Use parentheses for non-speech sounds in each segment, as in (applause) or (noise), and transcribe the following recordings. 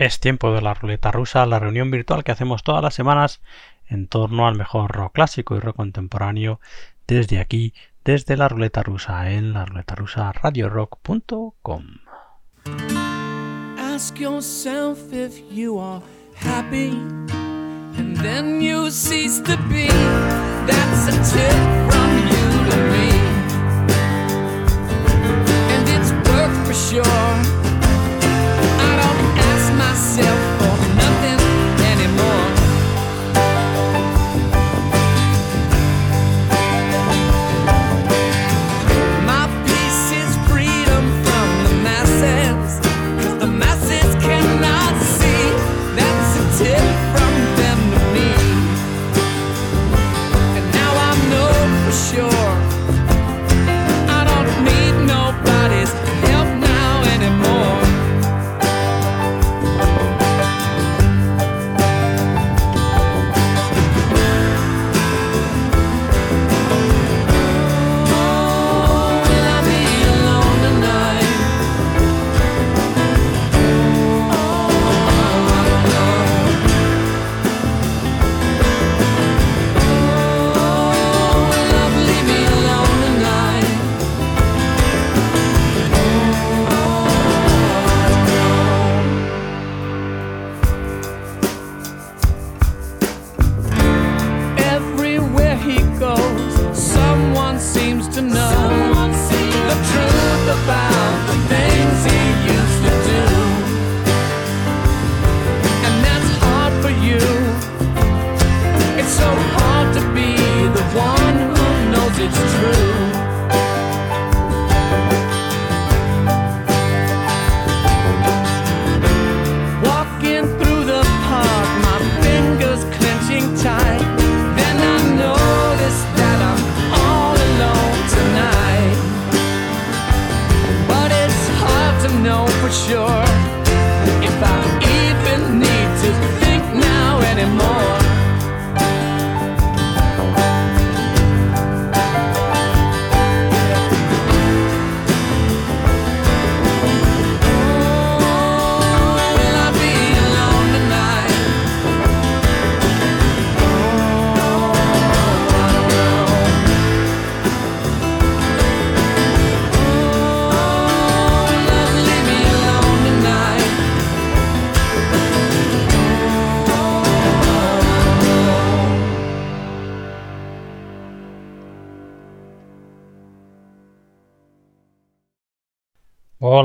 Es tiempo de la ruleta rusa, la reunión virtual que hacemos todas las semanas en torno al mejor rock clásico y rock contemporáneo desde aquí, desde la ruleta rusa en la ruleta rusa radiorock.com. Ask yourself if you are happy and then you cease to be. That's a tip from you to me. And it's work for sure. céu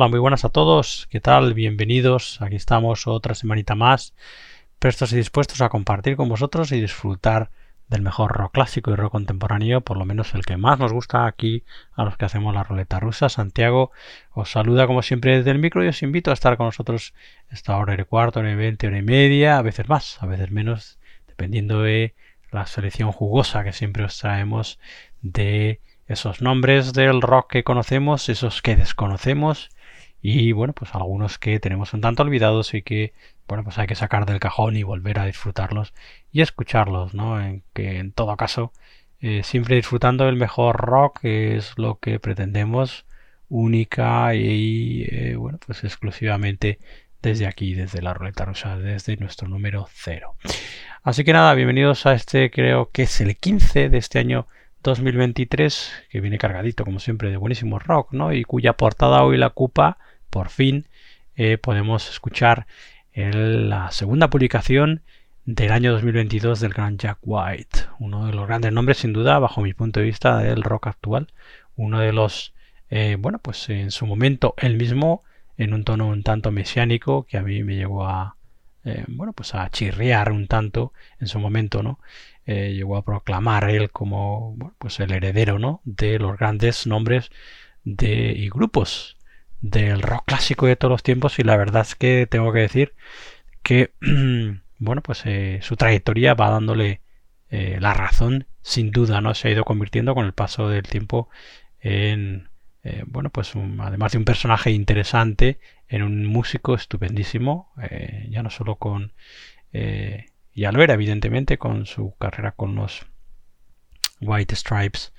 Muy buenas a todos. ¿Qué tal? Bienvenidos. Aquí estamos otra semanita más, prestos y dispuestos a compartir con vosotros y disfrutar del mejor rock clásico y rock contemporáneo, por lo menos el que más nos gusta aquí a los que hacemos la ruleta rusa. Santiago os saluda como siempre desde el micro y os invito a estar con nosotros esta hora y cuarto, hora y veinte, hora y media, a veces más, a veces menos, dependiendo de la selección jugosa que siempre os traemos de esos nombres del rock que conocemos, esos que desconocemos y bueno, pues algunos que tenemos un tanto olvidados y que bueno, pues hay que sacar del cajón y volver a disfrutarlos y escucharlos, ¿no? En que en todo caso eh, siempre disfrutando del mejor rock que es lo que pretendemos única y eh, bueno, pues exclusivamente desde aquí, desde la ruleta rusa, desde nuestro número cero. Así que nada, bienvenidos a este, creo que es el 15 de este año 2023, que viene cargadito como siempre de buenísimo rock, ¿no? Y cuya portada hoy la ocupa por fin eh, podemos escuchar la segunda publicación del año 2022 del gran Jack White, uno de los grandes nombres sin duda bajo mi punto de vista del rock actual, uno de los, eh, bueno, pues en su momento él mismo en un tono un tanto mesiánico que a mí me llegó a, eh, bueno, pues a chirriar un tanto en su momento, ¿no? llegó a proclamar él como, pues el heredero, ¿no? De los grandes nombres de, y grupos del rock clásico de todos los tiempos y la verdad es que tengo que decir que (clears throat) bueno pues eh, su trayectoria va dándole eh, la razón sin duda no se ha ido convirtiendo con el paso del tiempo en eh, bueno pues además de un personaje interesante en un músico estupendísimo ya no solo con y al ver evidentemente con su carrera con los White Stripes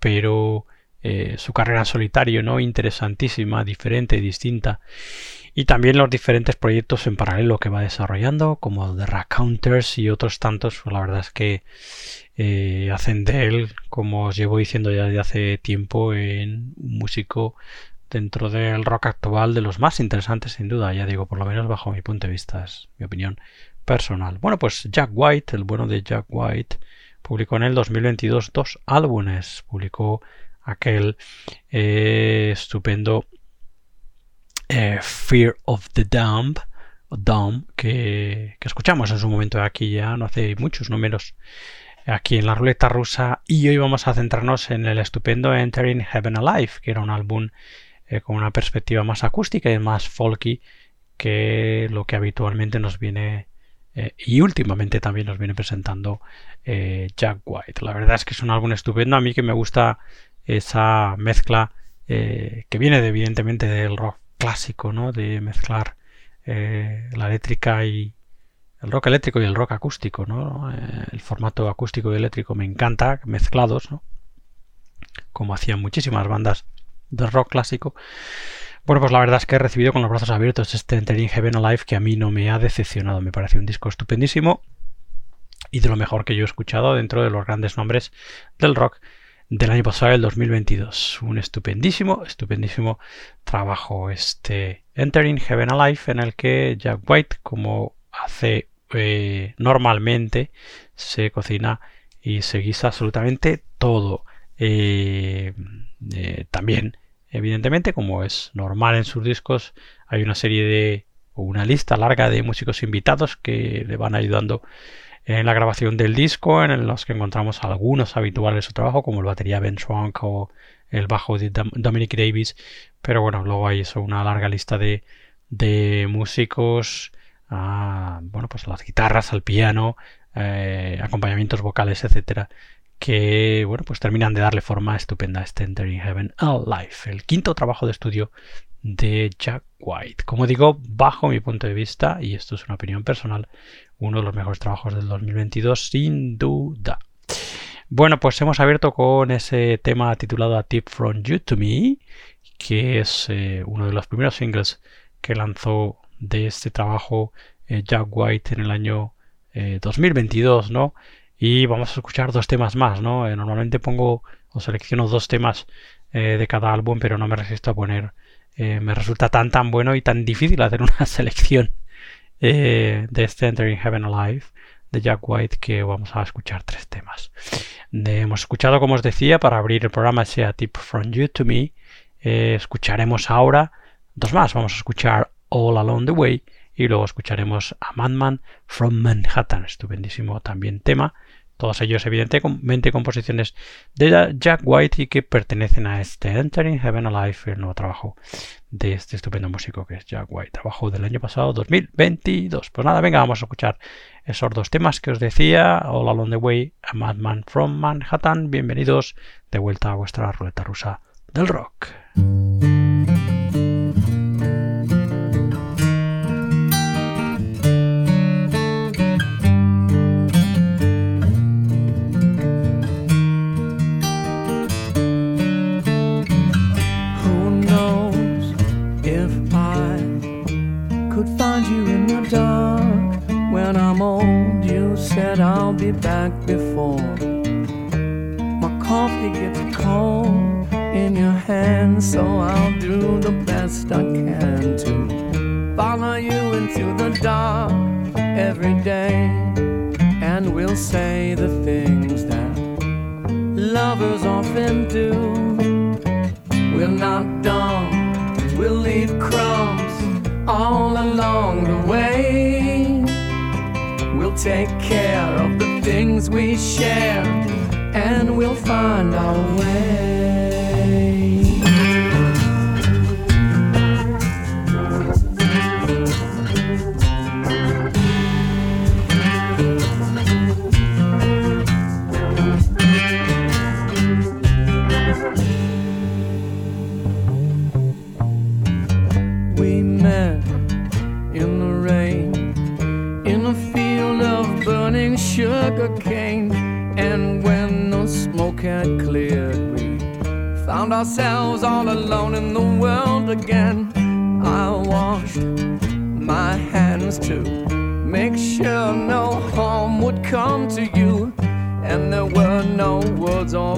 pero eh, su carrera en solitario, ¿no? Interesantísima, diferente, distinta. Y también los diferentes proyectos en paralelo que va desarrollando, como The Counters y otros tantos. Pues la verdad es que eh, hacen de él, como os llevo diciendo ya desde hace tiempo, en un músico dentro del rock actual de los más interesantes sin duda, ya digo, por lo menos bajo mi punto de vista, es mi opinión personal. Bueno, pues Jack White, el bueno de Jack White, publicó en el 2022 dos álbumes. Publicó aquel eh, estupendo eh, Fear of the Dumb, que, que, escuchamos en su momento aquí ya, no hace muchos números, aquí en la ruleta rusa. Y hoy vamos a centrarnos en el estupendo Entering Heaven Alive, que era un álbum eh, con una perspectiva más acústica y más folky que lo que habitualmente nos viene y últimamente también nos viene presentando Jack White. La verdad es que es un álbum estupendo. A mí que me gusta esa mezcla que viene evidentemente del rock clásico, ¿no? De mezclar la eléctrica y el rock eléctrico y el rock acústico, ¿no? el formato acústico y eléctrico me encanta, mezclados, ¿no? Como hacían muchísimas bandas de rock clásico. Bueno, pues la verdad es que he recibido con los brazos abiertos este Entering Heaven Alive que a mí no me ha decepcionado. Me parece un disco estupendísimo y de lo mejor que yo he escuchado dentro de los grandes nombres del rock del año pasado, el 2022. Un estupendísimo, estupendísimo trabajo este Entering Heaven Alive en el que Jack White, como hace eh, normalmente, se cocina y se guisa absolutamente todo. Eh, eh, también Evidentemente, como es normal en sus discos, hay una serie de o una lista larga de músicos invitados que le van ayudando en la grabación del disco, en los que encontramos algunos habituales de su trabajo, como el batería Ben Swank o el bajo de Dominic Davis. Pero bueno, luego hay eso, una larga lista de, de músicos, ah, bueno, pues las guitarras, al piano, eh, acompañamientos vocales, etcétera, que bueno, pues terminan de darle forma estupenda a este Entering Heaven Alive, el quinto trabajo de estudio de Jack White. Como digo, bajo mi punto de vista, y esto es una opinión personal, uno de los mejores trabajos del 2022, sin duda. Bueno, pues hemos abierto con ese tema titulado A Tip From You to Me, que es eh, uno de los primeros singles que lanzó de este trabajo eh, Jack White en el año 2022, eh, ¿no? Y vamos a escuchar dos temas más, ¿no? Normalmente pongo o selecciono dos temas de cada álbum, pero no me resisto a poner. Eh, me resulta tan tan bueno y tan difícil hacer una (laughs) selección de este Entering Heaven Alive de Jack White que vamos a escuchar tres temas. hemos escuchado, como os decía, para abrir el programa ese A Tip From You to Me. escucharemos ahora dos más. Vamos a escuchar All Along the Way y luego escucharemos a Madman from Manhattan, estupendísimo también tema todos ellos evidentemente composiciones de Jack White y que pertenecen a este Entering Heaven Alive, el nuevo trabajo de este estupendo músico que es Jack White, trabajo del año pasado 2022. Pues nada, venga, vamos a escuchar esos dos temas que os decía, All Along the Way, a Madman from Manhattan, bienvenidos de vuelta a vuestra ruleta rusa del rock. Be back before my coffee gets cold in your hand. So I'll do the best I can to follow you into the dark every day. And we'll say the things that lovers often do. We'll knock down, we'll leave crumbs all along the way. Take care of the things we share, and we'll find our way. ourselves all alone in the world again. I washed my hands to make sure no harm would come to you, and there were no words on.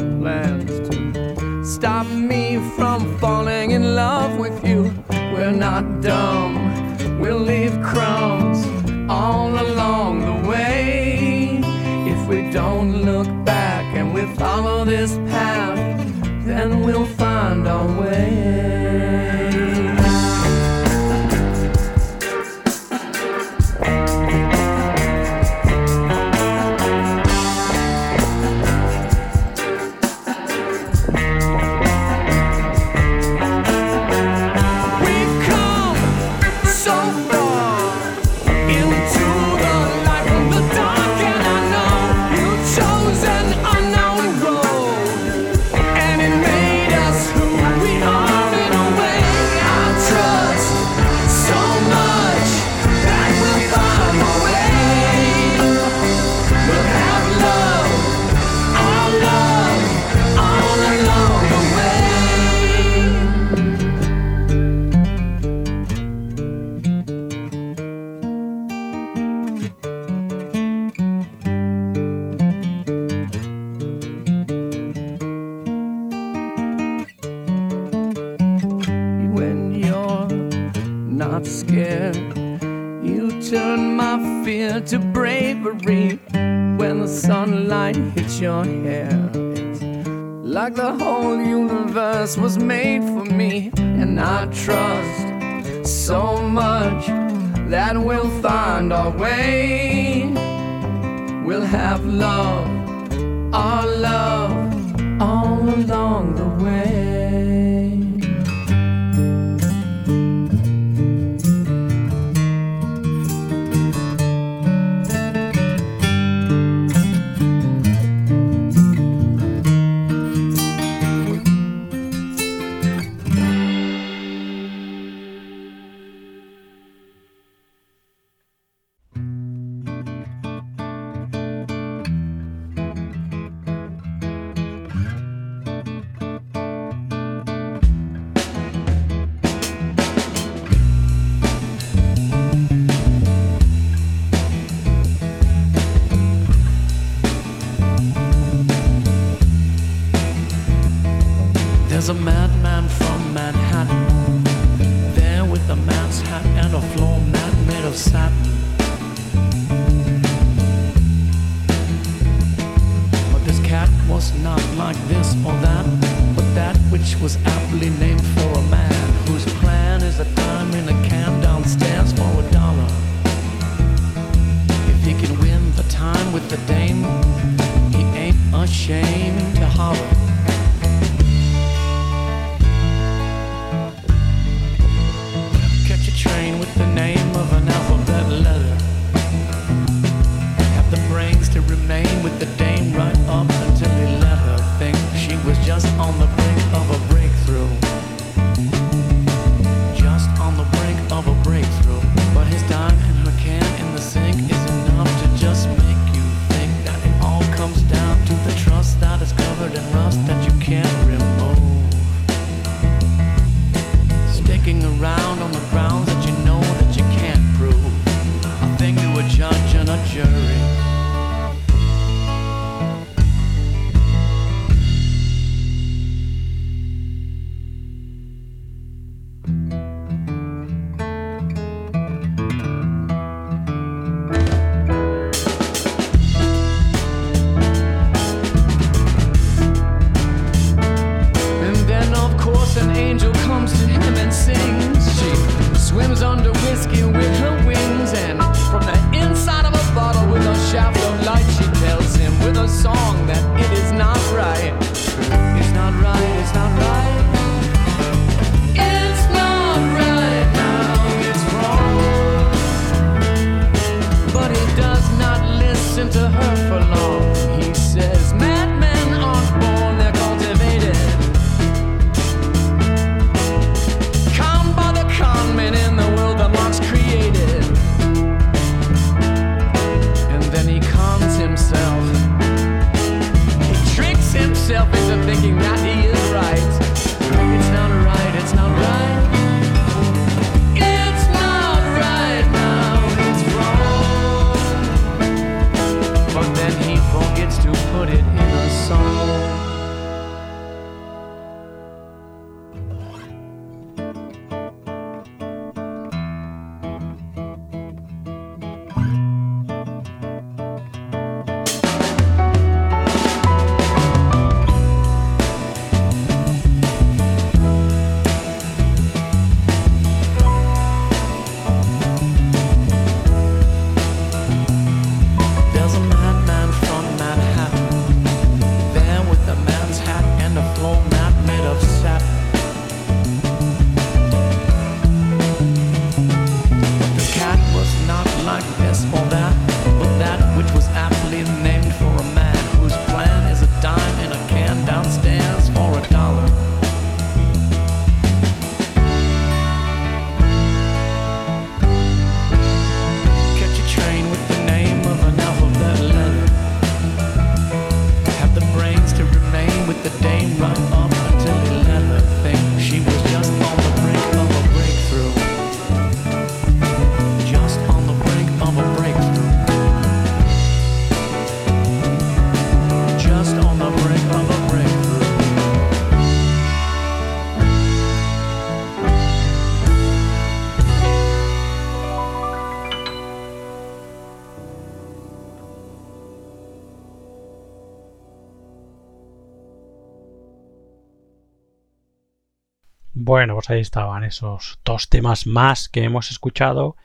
Bueno, pues ahí estaban esos dos temas más que hemos escuchado.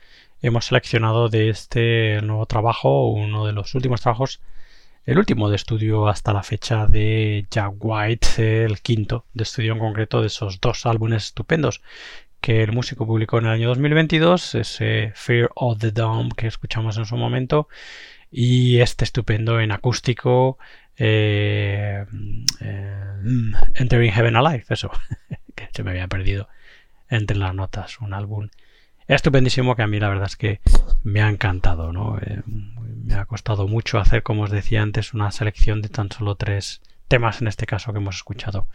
Hemos seleccionado de este nuevo trabajo, uno de los últimos trabajos, el último de estudio hasta la fecha de Jack White, el quinto de estudio en concreto de esos dos álbumes estupendos que el músico publicó en el año 2022, ese Fear of the Dome que escuchamos en su momento, y este estupendo en acústico, eh, eh, Entering Heaven Alive, eso, (laughs) que se me había perdido entre las notas, un álbum estupendísimo que a mí la verdad es que me ha encantado, ¿no? Eh, me ha costado mucho hacer, como os decía antes, una selección de tan solo tres temas en este caso que hemos escuchado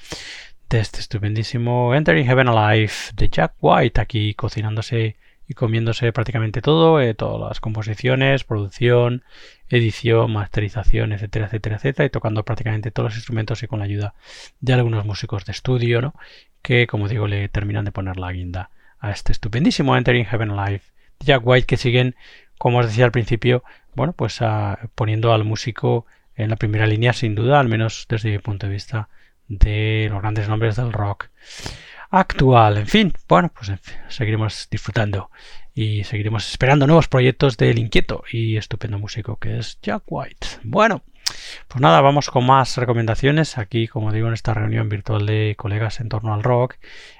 de este estupendísimo Entering Heaven Alive de Jack White aquí cocinándose y comiéndose prácticamente todo, eh, todas las composiciones, producción, edición, masterización, etcétera, etcétera, etcétera, y tocando prácticamente todos los instrumentos y con la ayuda de algunos músicos de estudio, ¿no? Que, como digo, le terminan de poner la guinda a este estupendísimo Entering Heaven Alive de Jack White que siguen, como os decía al principio, bueno, pues ah, poniendo al músico en la primera línea sin duda, al menos desde mi punto de vista de los grandes nombres del rock actual. En fin, bueno, pues seguiremos disfrutando y seguiremos esperando nuevos proyectos del inquieto y estupendo músico que es Jack White. Bueno, pues nada, vamos con más recomendaciones aquí, como digo, en esta reunión virtual de colegas en torno al rock,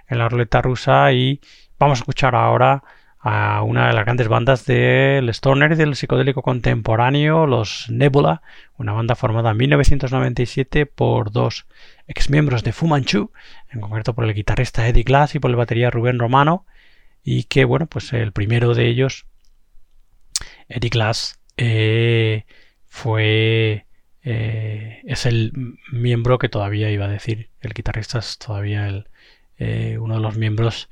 en la ruleta rusa y vamos a escuchar ahora a una de las grandes bandas del stoner y del psicodélico contemporáneo, los Nebula, una banda formada en 1997 por dos exmiembros de Fu Manchu, en concreto por el guitarrista Eddie Glass y por el batería Rubén Romano, y que, bueno, pues el primero de ellos, Eddie Glass, eh, fue... Eh, es el miembro que todavía iba a decir, el guitarrista es todavía el, eh, uno de los miembros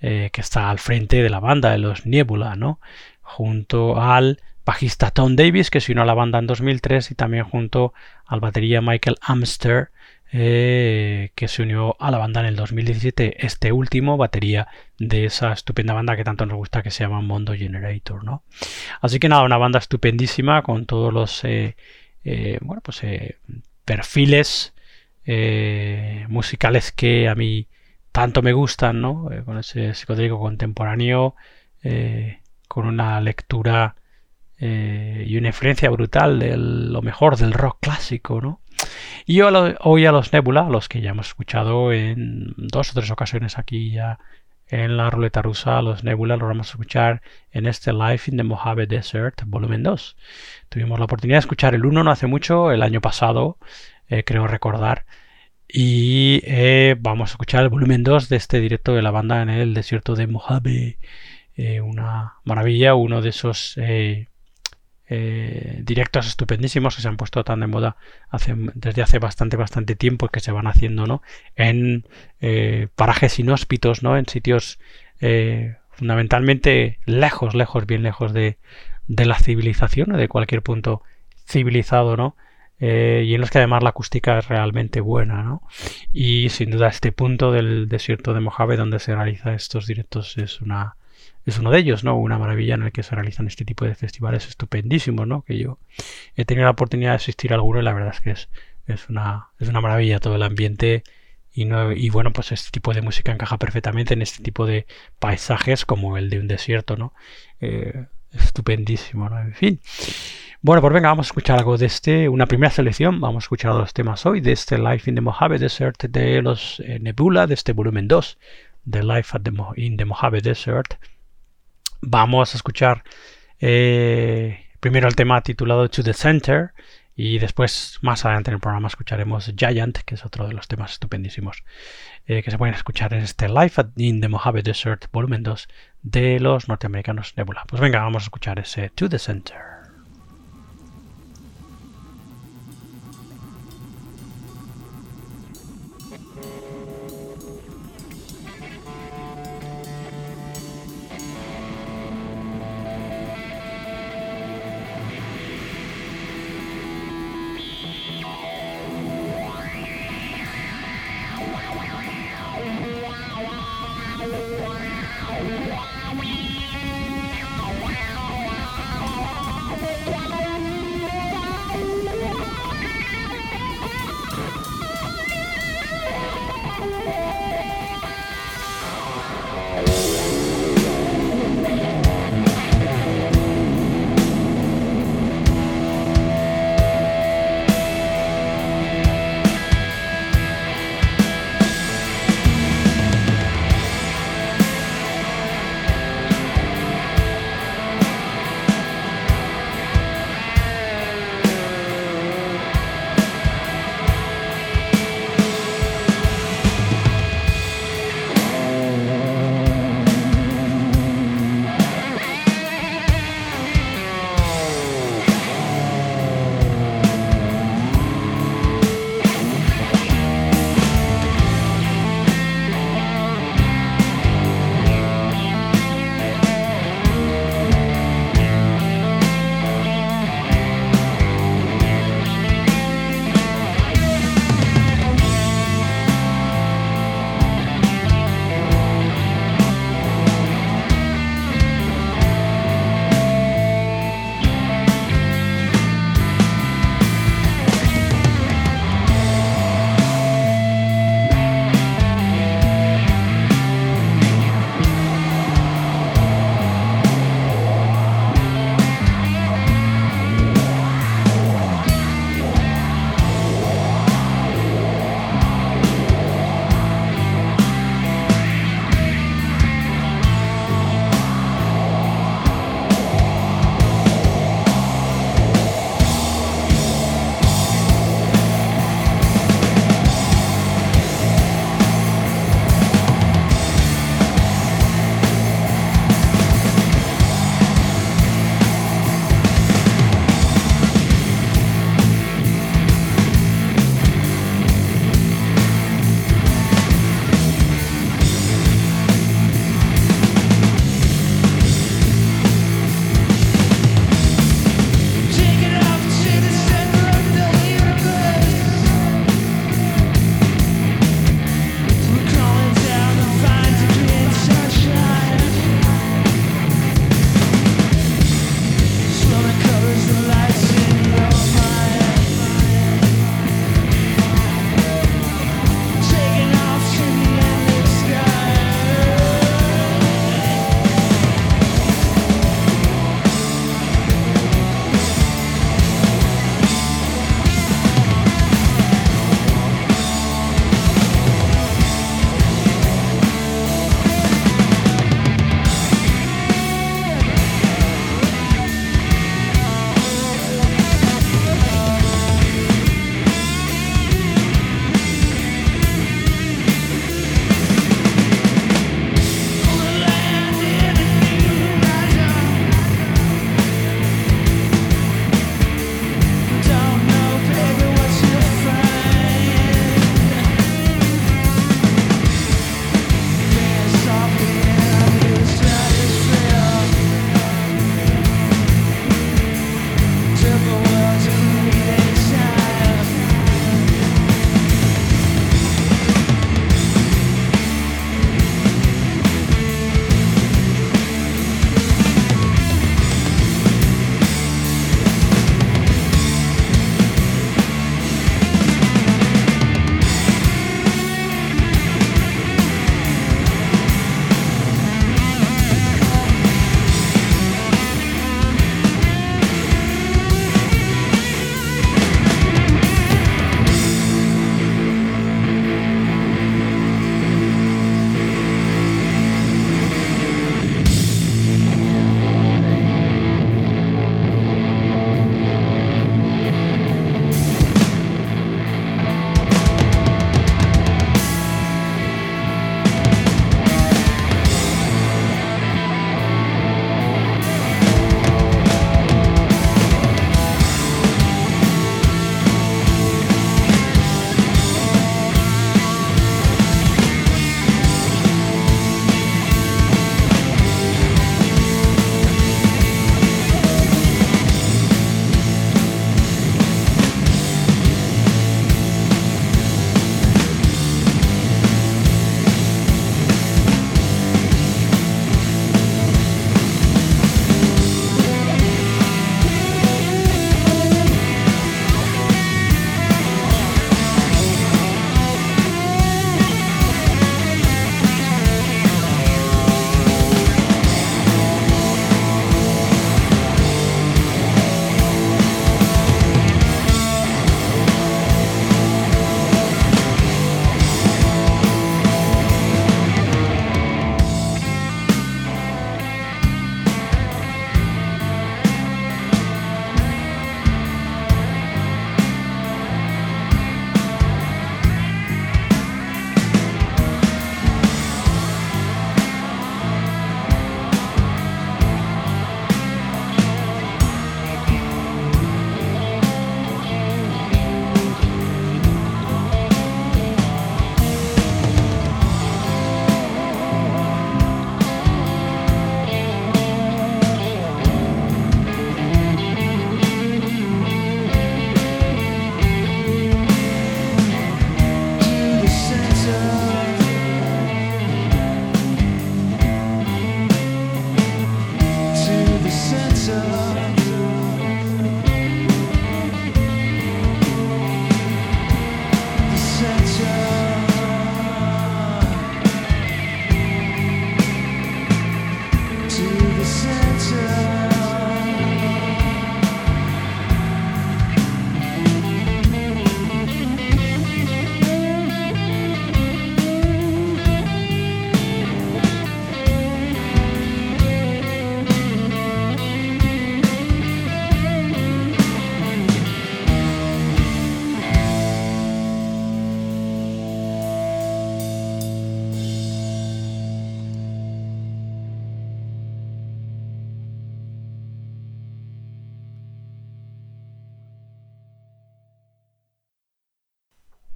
que está al frente de la banda de los Nebula, ¿no? Junto al bajista Tom Davis, que se unió a la banda en 2003, y también junto al batería Michael Amster, eh, que se unió a la banda en el 2017, este último batería de esa estupenda banda que tanto nos gusta que se llama Mondo Generator, ¿no? Así que nada, una banda estupendísima con todos los eh, bueno, pues, perfiles musicales que a mí tanto me gustan, ¿no? Eh, con ese psicodélico contemporáneo, eh, con una lectura eh, y una influencia brutal de lo mejor del rock clásico, ¿no? Y hoy a los Nebula, los que ya hemos escuchado en dos o tres ocasiones aquí ya en la ruleta rusa, los Nebula los vamos a escuchar en este Life in the Mojave Desert, volumen 2. Tuvimos la oportunidad de escuchar el 1 no hace mucho, el año pasado, creo recordar, y eh, vamos a escuchar el volumen 2 de este directo de la banda en el desierto de Mojave. Eh, una maravilla, uno de esos eh, directos estupendísimos que se han puesto tan de moda desde hace bastante, bastante tiempo que se van haciendo ¿no? en parajes inhóspitos, ¿no? en sitios fundamentalmente lejos, lejos, bien lejos de, de la civilización o de cualquier punto civilizado, ¿no? Eh, y en los que además la acústica es realmente buena, ¿no? Y sin duda este punto del desierto de Mojave donde se realizan estos directos es una es uno de ellos, ¿no? Una maravilla en el que se realizan este tipo de festivales estupendísimos, ¿no? Que yo he tenido la oportunidad de asistir a alguno y la verdad es que es, es, una, es una maravilla todo el ambiente y, no, y bueno, pues este tipo de música encaja perfectamente en este tipo de paisajes como el de un desierto, ¿no? Eh, estupendísimo, ¿no? En fin. Bueno, pues venga, vamos a escuchar algo de este, una primera selección. Vamos a escuchar los temas hoy de este Life in the Mojave Desert de los eh, Nebula, de este volumen 2 de Life at the in the Mojave Desert. Vamos a escuchar eh, primero el tema titulado To the Center y después, más adelante en el programa, escucharemos Giant, que es otro de los temas estupendísimos eh, que se pueden escuchar en este Life in the Mojave Desert, volumen 2 de los norteamericanos Nebula. Pues venga, vamos a escuchar ese To the Center.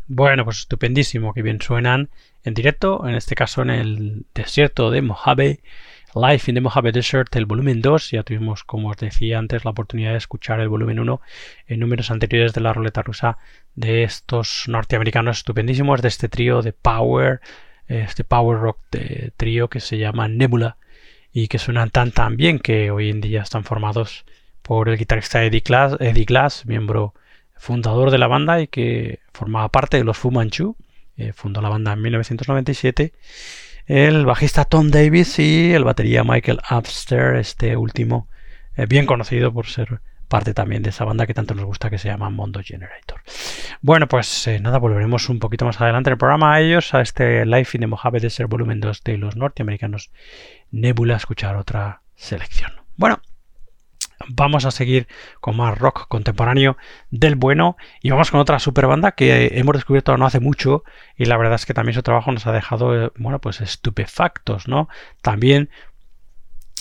Bueno, pues estupendísimo, que bien suenan en directo, en este caso en el desierto de Mojave, Live in the Mojave Desert, el volumen 2. Ya tuvimos, como os decía antes, la oportunidad de escuchar el volumen 1 en números anteriores de la ruleta rusa de estos norteamericanos estupendísimos, de este trío de Power, este Power Rock de trío que se llama Nebula y que suenan tan tan bien que hoy en día están formados por el guitarrista Eddie Glass, Eddie Glass miembro fundador de la banda y que formaba parte de los Fu Manchu. Eh, fundó la banda en 1997. El bajista Tom Davis y el batería Michael Upster, este último, eh, bien conocido por ser parte también de esa banda que tanto nos gusta que se llama Mondo Generator. Bueno, pues eh, nada, volveremos un poquito más adelante en el programa a ellos, a este Life in the Mojave Desert volumen 2 de los norteamericanos Nebula, a escuchar otra selección. Bueno, vamos a seguir con más rock contemporáneo del bueno y vamos con otra super banda que hemos descubierto no hace mucho y la verdad es que también su trabajo nos ha dejado eh, bueno pues estupefactos no también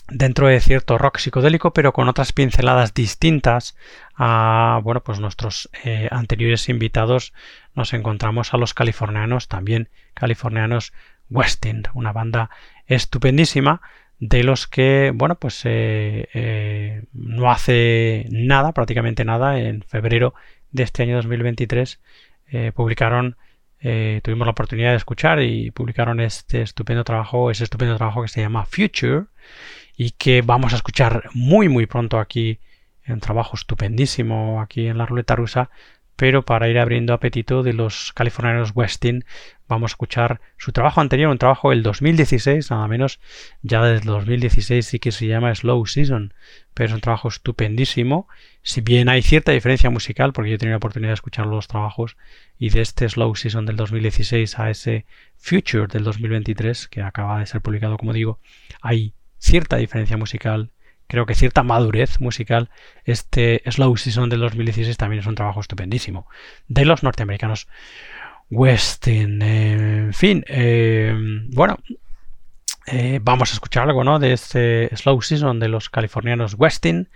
dentro de cierto rock psicodélico pero con otras pinceladas distintas a bueno pues nuestros eh, anteriores invitados. Nos encontramos a los californianos también californianos Westin una banda estupendísima de los que, bueno, pues eh, eh, no hace nada, prácticamente nada, en febrero de este año 2023 eh, publicaron, tuvimos la oportunidad de escuchar y publicaron este estupendo trabajo, ese estupendo trabajo que se llama Future y que vamos a escuchar muy muy pronto aquí, un trabajo estupendísimo aquí en la ruleta rusa, pero para ir abriendo apetito de los californianos Westin vamos a escuchar su trabajo anterior, un trabajo del 2016, nada menos, ya desde 2016 sí que se llama Slow Season, pero es un trabajo estupendísimo, si bien hay cierta diferencia musical, porque yo he tenido la oportunidad de escuchar los trabajos, y de este Slow Season del 2016 a ese Future del 2023, que acaba de ser publicado, como digo, hay cierta diferencia musical creo que cierta madurez musical. Este Slow Season del 2016 también es un trabajo estupendísimo de los norteamericanos Westin. en fin, eh, bueno, eh, vamos a escuchar algo ¿no? de este Slow Season de los californianos Westin.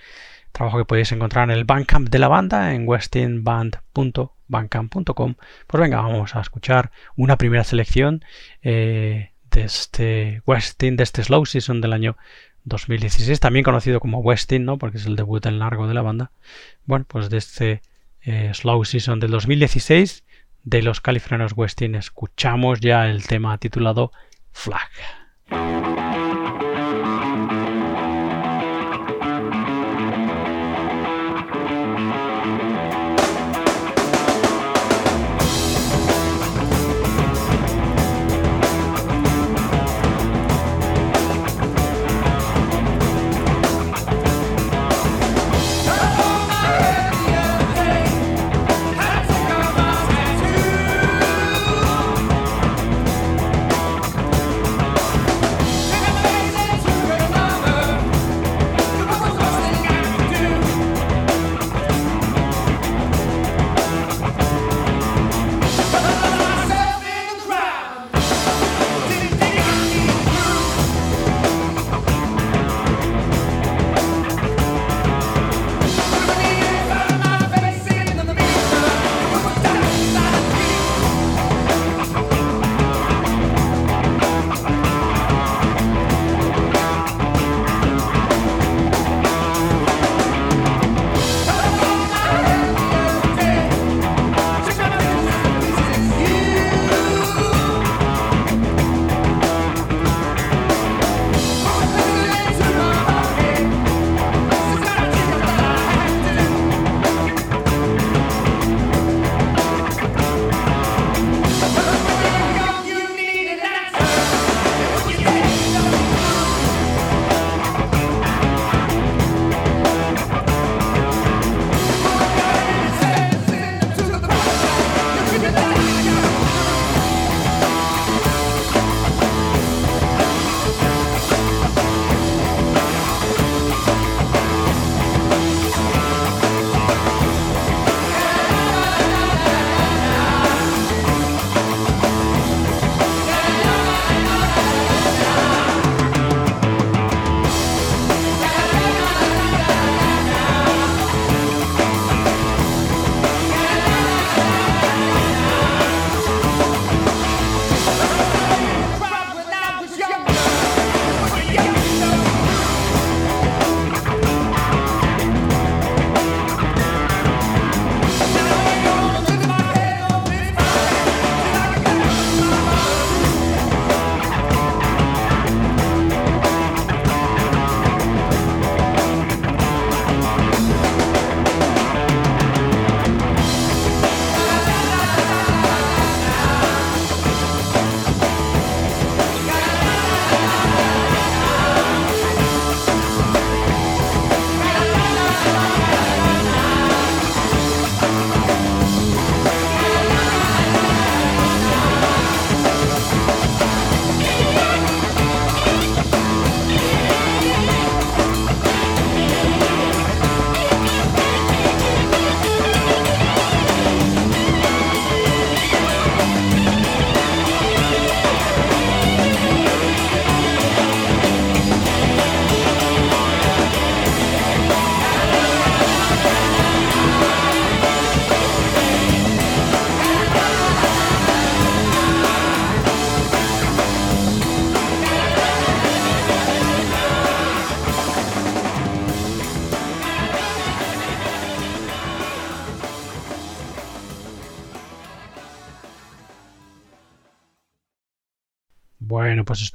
Trabajo que podéis encontrar en el Bandcamp de la banda en westinband.bandcamp.com. Pues venga, vamos a escuchar una primera selección eh, de este Westin, de este Slow Season del año 2016, también conocido como Westin, ¿no? Porque es el debut en largo de la banda. Bueno, pues de este eh, Slow Season del 2016 de los californianos Westin escuchamos ya el tema titulado Flag.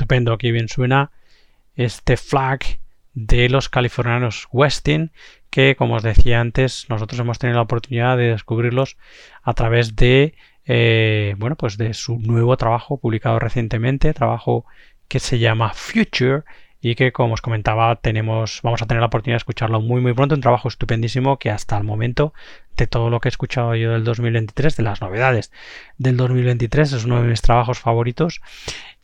Estupendo, aquí bien suena este flag de los californianos Westin, que como os decía antes, nosotros hemos tenido la oportunidad de descubrirlos a través de eh, bueno, pues de su nuevo trabajo publicado recientemente, trabajo que se llama Future y que como os comentaba tenemos vamos a tener la oportunidad de escucharlo muy muy pronto. Un trabajo estupendísimo que hasta el momento de todo lo que he escuchado yo del 2023 de las novedades del 2023 es uno de mis trabajos favoritos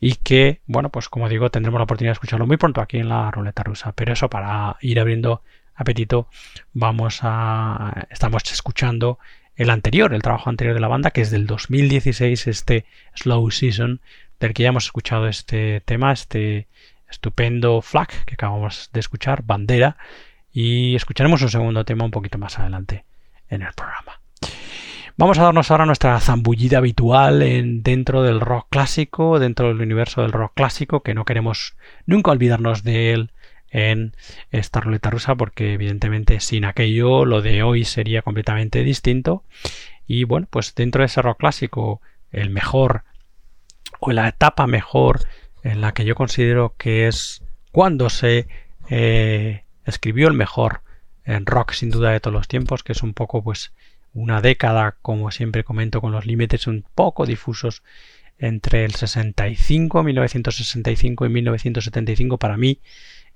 y que bueno pues como digo tendremos la oportunidad de escucharlo muy pronto aquí en la ruleta rusa pero eso para ir abriendo apetito vamos a estamos escuchando el anterior el trabajo anterior de la banda que es del 2016 este Slow Season del que ya hemos escuchado este tema este estupendo flag que acabamos de escuchar, bandera, y escucharemos un segundo tema un poquito más adelante en el programa. Vamos a darnos ahora nuestra zambullida habitual en, dentro del rock clásico, dentro del universo del rock clásico, que no queremos nunca olvidarnos de él en esta ruleta rusa, porque evidentemente sin aquello lo de hoy sería completamente distinto. Y bueno, pues dentro de ese rock clásico, el mejor o la etapa mejor en la que yo considero que es cuando se eh, escribió el mejor en rock sin duda de todos los tiempos, que es un poco pues una década, como siempre comento, con los límites un poco difusos entre el 65, 1965 y 1975. Para mí,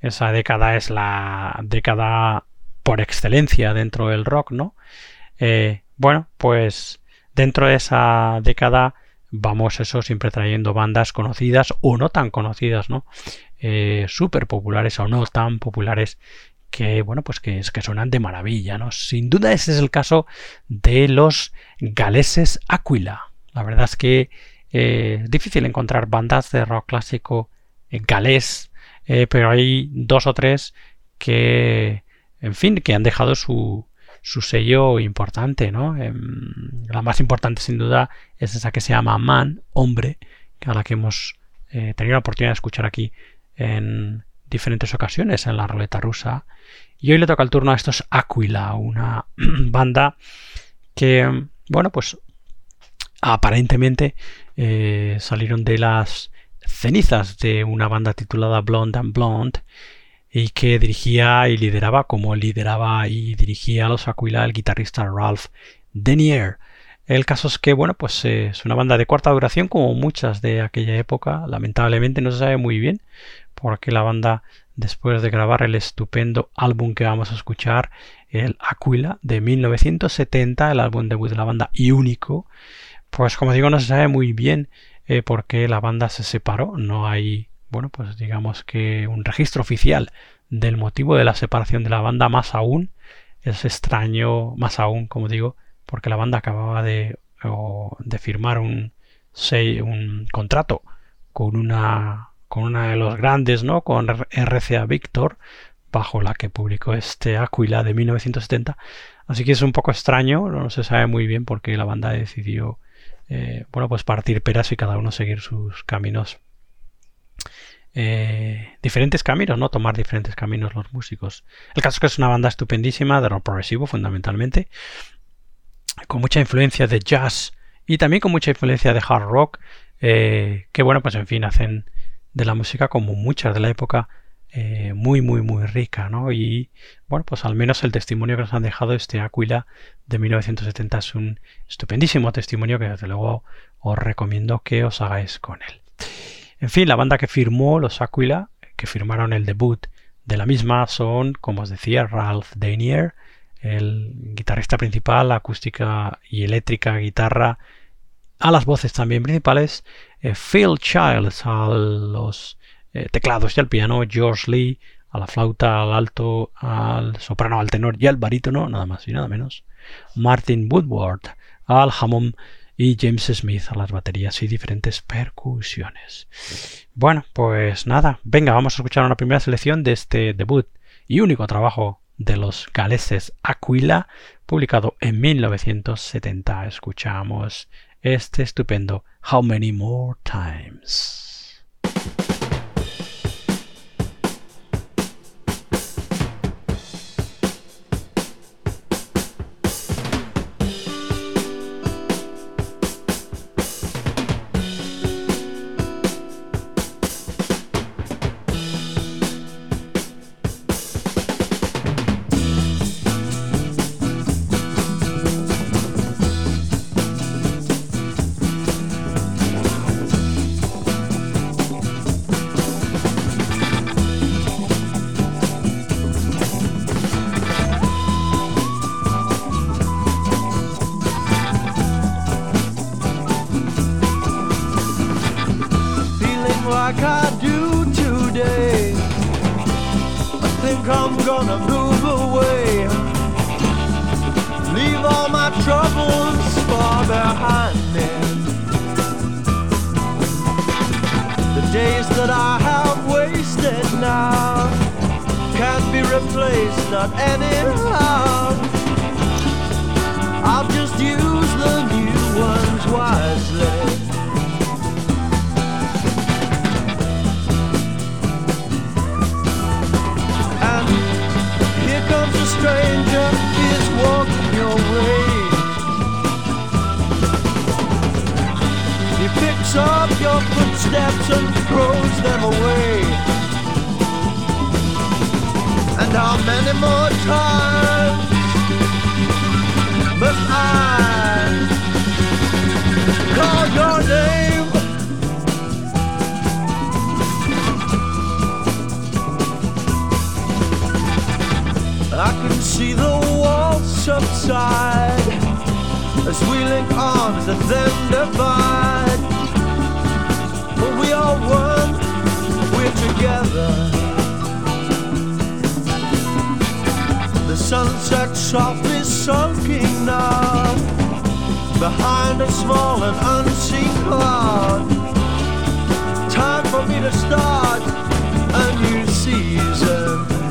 esa década es la década por excelencia dentro del rock, ¿no? Eh, bueno, pues dentro de esa década vamos eso siempre trayendo bandas conocidas o no tan conocidas, ¿no? Eh, súper populares o no tan populares que bueno pues que, que suenan de maravilla, ¿no? Sin duda ese es el caso de los galeses Aquila. La verdad es que eh, es difícil encontrar bandas de rock clásico galés, eh, pero hay dos o tres que, en fin, que han dejado su, su sello importante, ¿no? Em, la más importante sin duda es esa que se llama Man, hombre, a la que hemos eh, tenido la oportunidad de escuchar aquí en diferentes ocasiones en la ruleta rusa. Y hoy le toca el turno a estos Aquila, una (clears throat) banda que, bueno, pues aparentemente eh, salieron de las cenizas de una banda titulada Blonde and Blonde y que dirigía y lideraba como lideraba y dirigía a los Aquila el guitarrista Ralph Denier. El caso es que, bueno, pues eh, es una banda de corta duración como muchas de aquella época. Lamentablemente no se sabe muy bien porque la banda, después de grabar el estupendo álbum que vamos a escuchar, el Aquila de 1970, el álbum debut de la banda y único, pues como digo, no se sabe muy bien eh, por qué la banda se separó. No hay bueno, pues digamos que un registro oficial del motivo de la separación de la banda, más aún, es extraño, más aún, como digo, porque la banda acababa de, de firmar un, un contrato con una, con una de los grandes, ¿no? Con RCA Victor, bajo la que publicó este Aquila de 1970. Así que es un poco extraño, no se sabe muy bien por qué la banda decidió, eh, bueno, pues partir peras y cada uno seguir sus caminos eh, diferentes caminos, ¿no? Tomar diferentes caminos los músicos. El caso es que es una banda estupendísima de rock progresivo fundamentalmente, con mucha influencia de jazz y también con mucha influencia de hard rock, eh, que bueno, pues en fin, hacen de la música como muchas de la época eh, muy, muy, muy rica, ¿no? Y bueno, pues al menos el testimonio que nos han dejado este Aquila de 1970 es un estupendísimo testimonio que desde luego os recomiendo que os hagáis con él. En fin, la banda que firmó los Aquila, que firmaron el debut de la misma, son, como os decía, Ralph Danier, el guitarrista principal, acústica y eléctrica, guitarra, a las voces también principales, eh, Phil Childs a los eh, teclados y al piano, George Lee a la flauta, al alto, al soprano, al tenor y al barítono, nada más y nada menos, Martin Woodward al jamón y James Smith a las baterías y diferentes percusiones. Bueno, pues nada, venga, vamos a escuchar una primera selección de este debut y único trabajo de los galeses Aquila, publicado en 1970. Escuchamos este estupendo How Many More Times. Gonna move away. Leave all my troubles far behind me. The days that I have wasted now can't be replaced, not anyhow. I'll just use the new ones wisely. Stranger, he's walking your way. He picks up your footsteps and throws them away. And how many more times must I call your name? I can see the walls subside as we link arms that then divide. But we are one, we're together. The sunset softly sulking now behind a small and unseen cloud. Time for me to start a new season.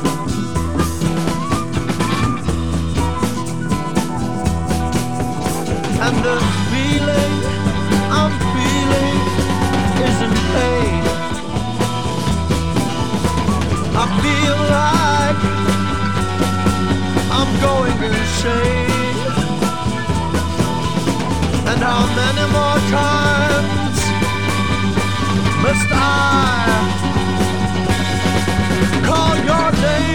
And the feeling I'm feeling isn't pain. I feel like I'm going insane. And how many more times must I call your name?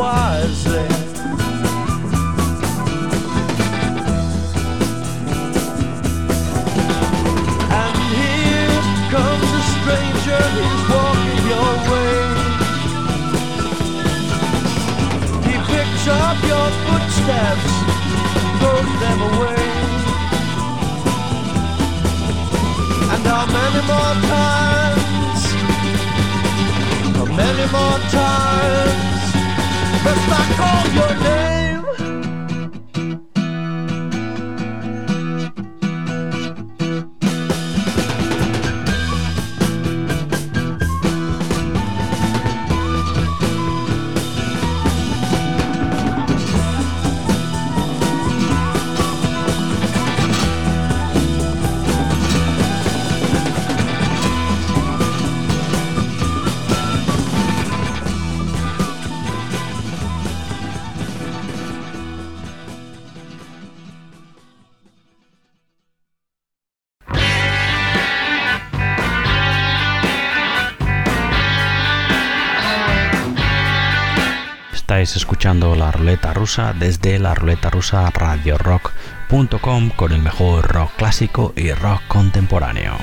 Wisely. And here comes a stranger, he's walking your way. He picks up your footsteps, throws them away. And how many more times, how many more times must I call your name? Ruleta rusa desde la ruleta rusa radio rock.com con el mejor rock clásico y rock contemporáneo.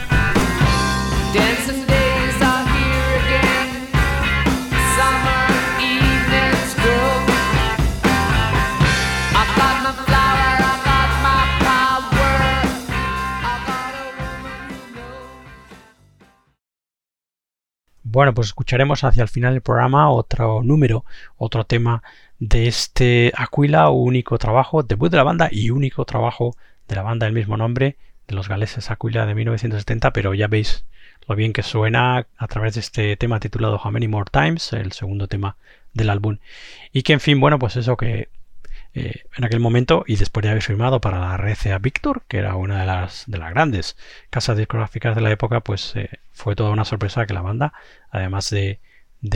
Bueno, pues escucharemos hacia el final del programa otro número, otro tema de este Aquila, único trabajo, debut de la banda y único trabajo de la banda del mismo nombre, de los galeses Aquila de 1970, pero ya veis lo bien que suena a través de este tema titulado How Many More Times, el segundo tema del álbum. Y que en fin, bueno, pues eso que eh, en aquel momento y después de haber firmado para la RCA Victor, que era una de las, de las grandes casas discográficas de la época, pues eh, fue toda una sorpresa que la banda, además de,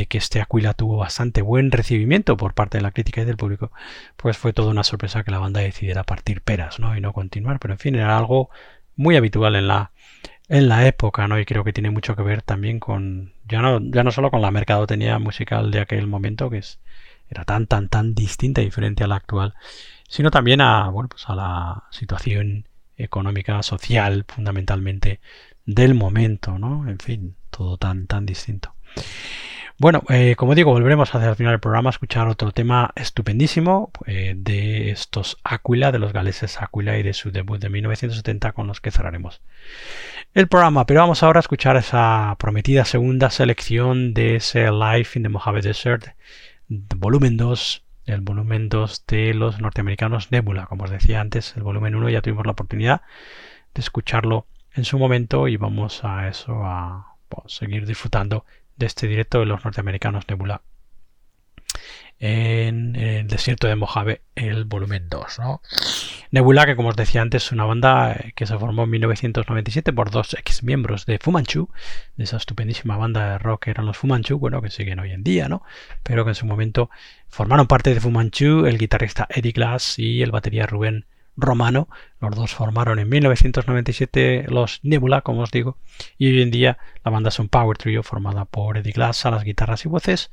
que este Aquila tuvo bastante buen recibimiento por parte de la crítica y del público, pues fue toda una sorpresa que la banda decidiera partir peras ¿no? y no continuar. Pero en fin, era algo muy habitual en la, en la época, ¿no? Y creo que tiene mucho que ver también con, ya no, ya no solo con la mercadotecnia musical de aquel momento, que es era tan, tan, tan distinta y diferente a la actual, sino también a, bueno, pues a la situación económica, social, fundamentalmente, del momento, ¿no? En fin, todo tan, tan distinto. Bueno, eh, como digo, volveremos hacia el final del programa a escuchar otro tema estupendísimo eh, de estos Aquila, de los galeses Aquila y de su debut de 1970 con los que cerraremos el programa. Pero vamos ahora a escuchar esa prometida segunda selección de ese Life in the Mojave Desert volumen 2, el volumen 2 de los norteamericanos Nebula. Como os decía antes, el volumen 1 ya tuvimos la oportunidad de escucharlo en su momento y vamos a eso, a pues, seguir disfrutando de este directo de los norteamericanos Nebula en, el desierto de Mojave, el volumen 2. Nebula, que como os decía antes, es una banda eh, que se formó en 1997 por dos ex miembros de Fumanchu, de esa estupendísima banda de rock que eran los Fumanchu, bueno, que siguen hoy en día, ¿no? Pero que en su momento formaron parte de Fumanchu el guitarrista Eddie Glass y el batería Rubén Romano. Los dos formaron en 1997 los Nebula, como os digo, y hoy en día la banda es un power trio formada por Eddie Glass a las guitarras y voces,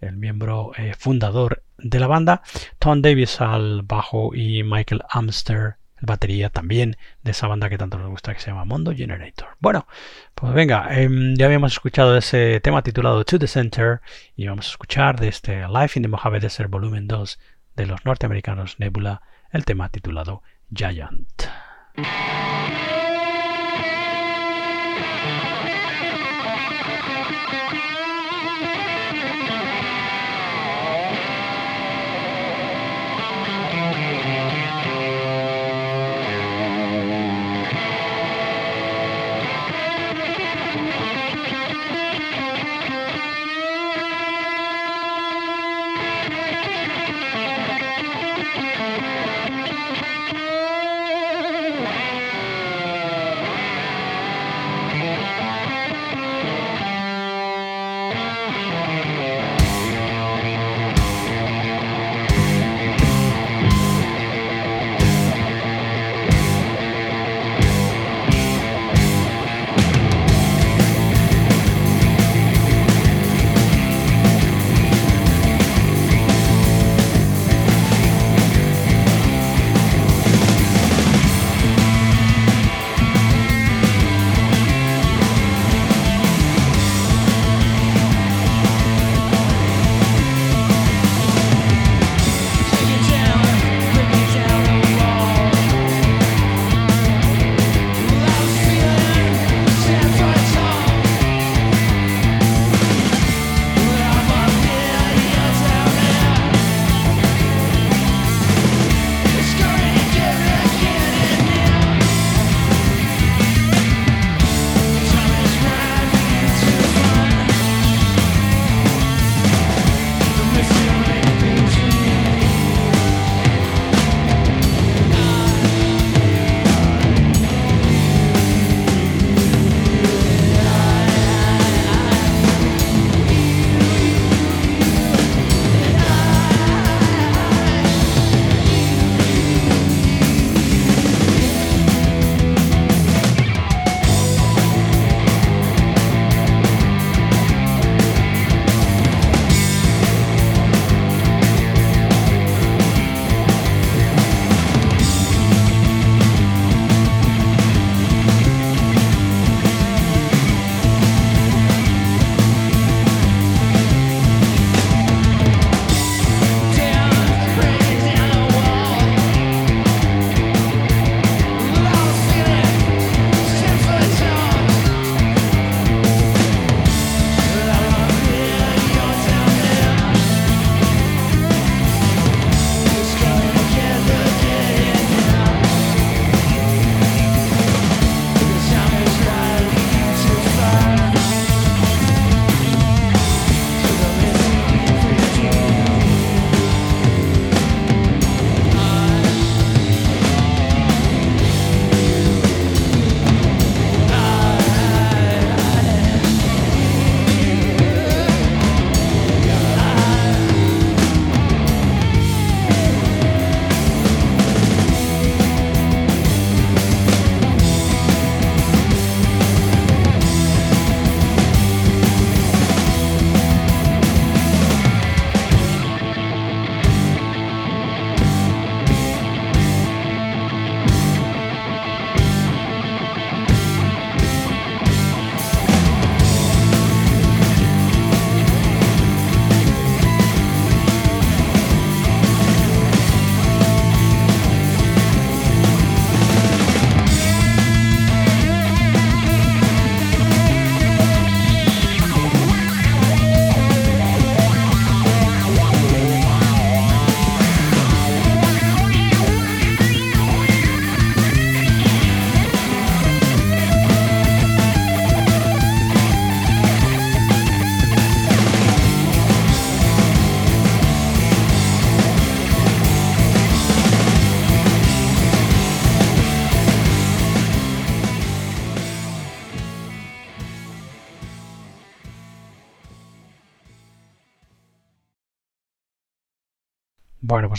el miembro eh, fundador de la banda, Tom Davis al bajo y Michael Amster, el batería también de esa banda que tanto nos gusta que se llama Mondo Generator. Bueno, pues venga, em, ya habíamos escuchado ese tema titulado To the Center y vamos a escuchar de este Life in the Mojave Desert Volumen 2 de los norteamericanos Nebula el tema titulado Giant.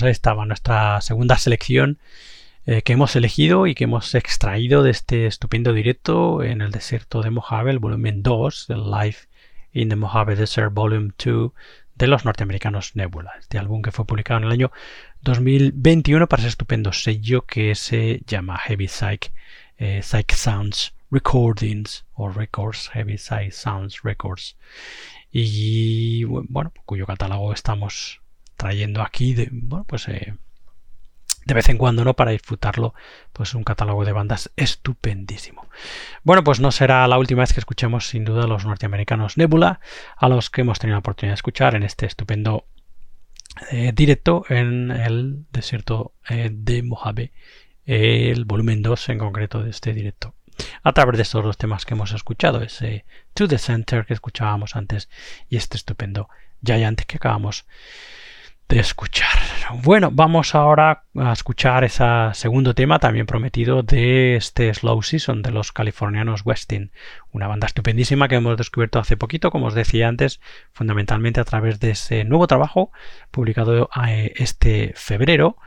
Ahí estaba nuestra segunda selección eh, que hemos elegido y que hemos extraído de este estupendo directo en el desierto de Mojave, el volumen 2, el Live in the Mojave Desert Volume 2 de los norteamericanos Nebula. Este álbum que fue publicado en el año 2021 para ese estupendo sello que se llama Heavy Psych, eh, Psych Sounds Recordings o Records, Heavy Psych Sounds Records. Y bueno, cuyo catálogo estamos trayendo aquí de, bueno, pues eh, de vez en cuando, ¿no? Para disfrutarlo, pues un catálogo de bandas estupendísimo. Bueno, pues no será la última vez que escuchemos sin duda a los norteamericanos Nebula, a los que hemos tenido la oportunidad de escuchar en este estupendo eh, directo en el desierto eh, de Mojave, el volumen 2 en concreto de este directo. A través de estos dos temas que hemos escuchado, ese To the Center que escuchábamos antes y este estupendo Giant que acabamos de escuchar. Bueno, vamos ahora a escuchar ese segundo tema también prometido de este Slow Season de los californianos Westin, una banda estupendísima que hemos descubierto hace poquito, como os decía antes, fundamentalmente a través de ese nuevo trabajo publicado eh, este febrero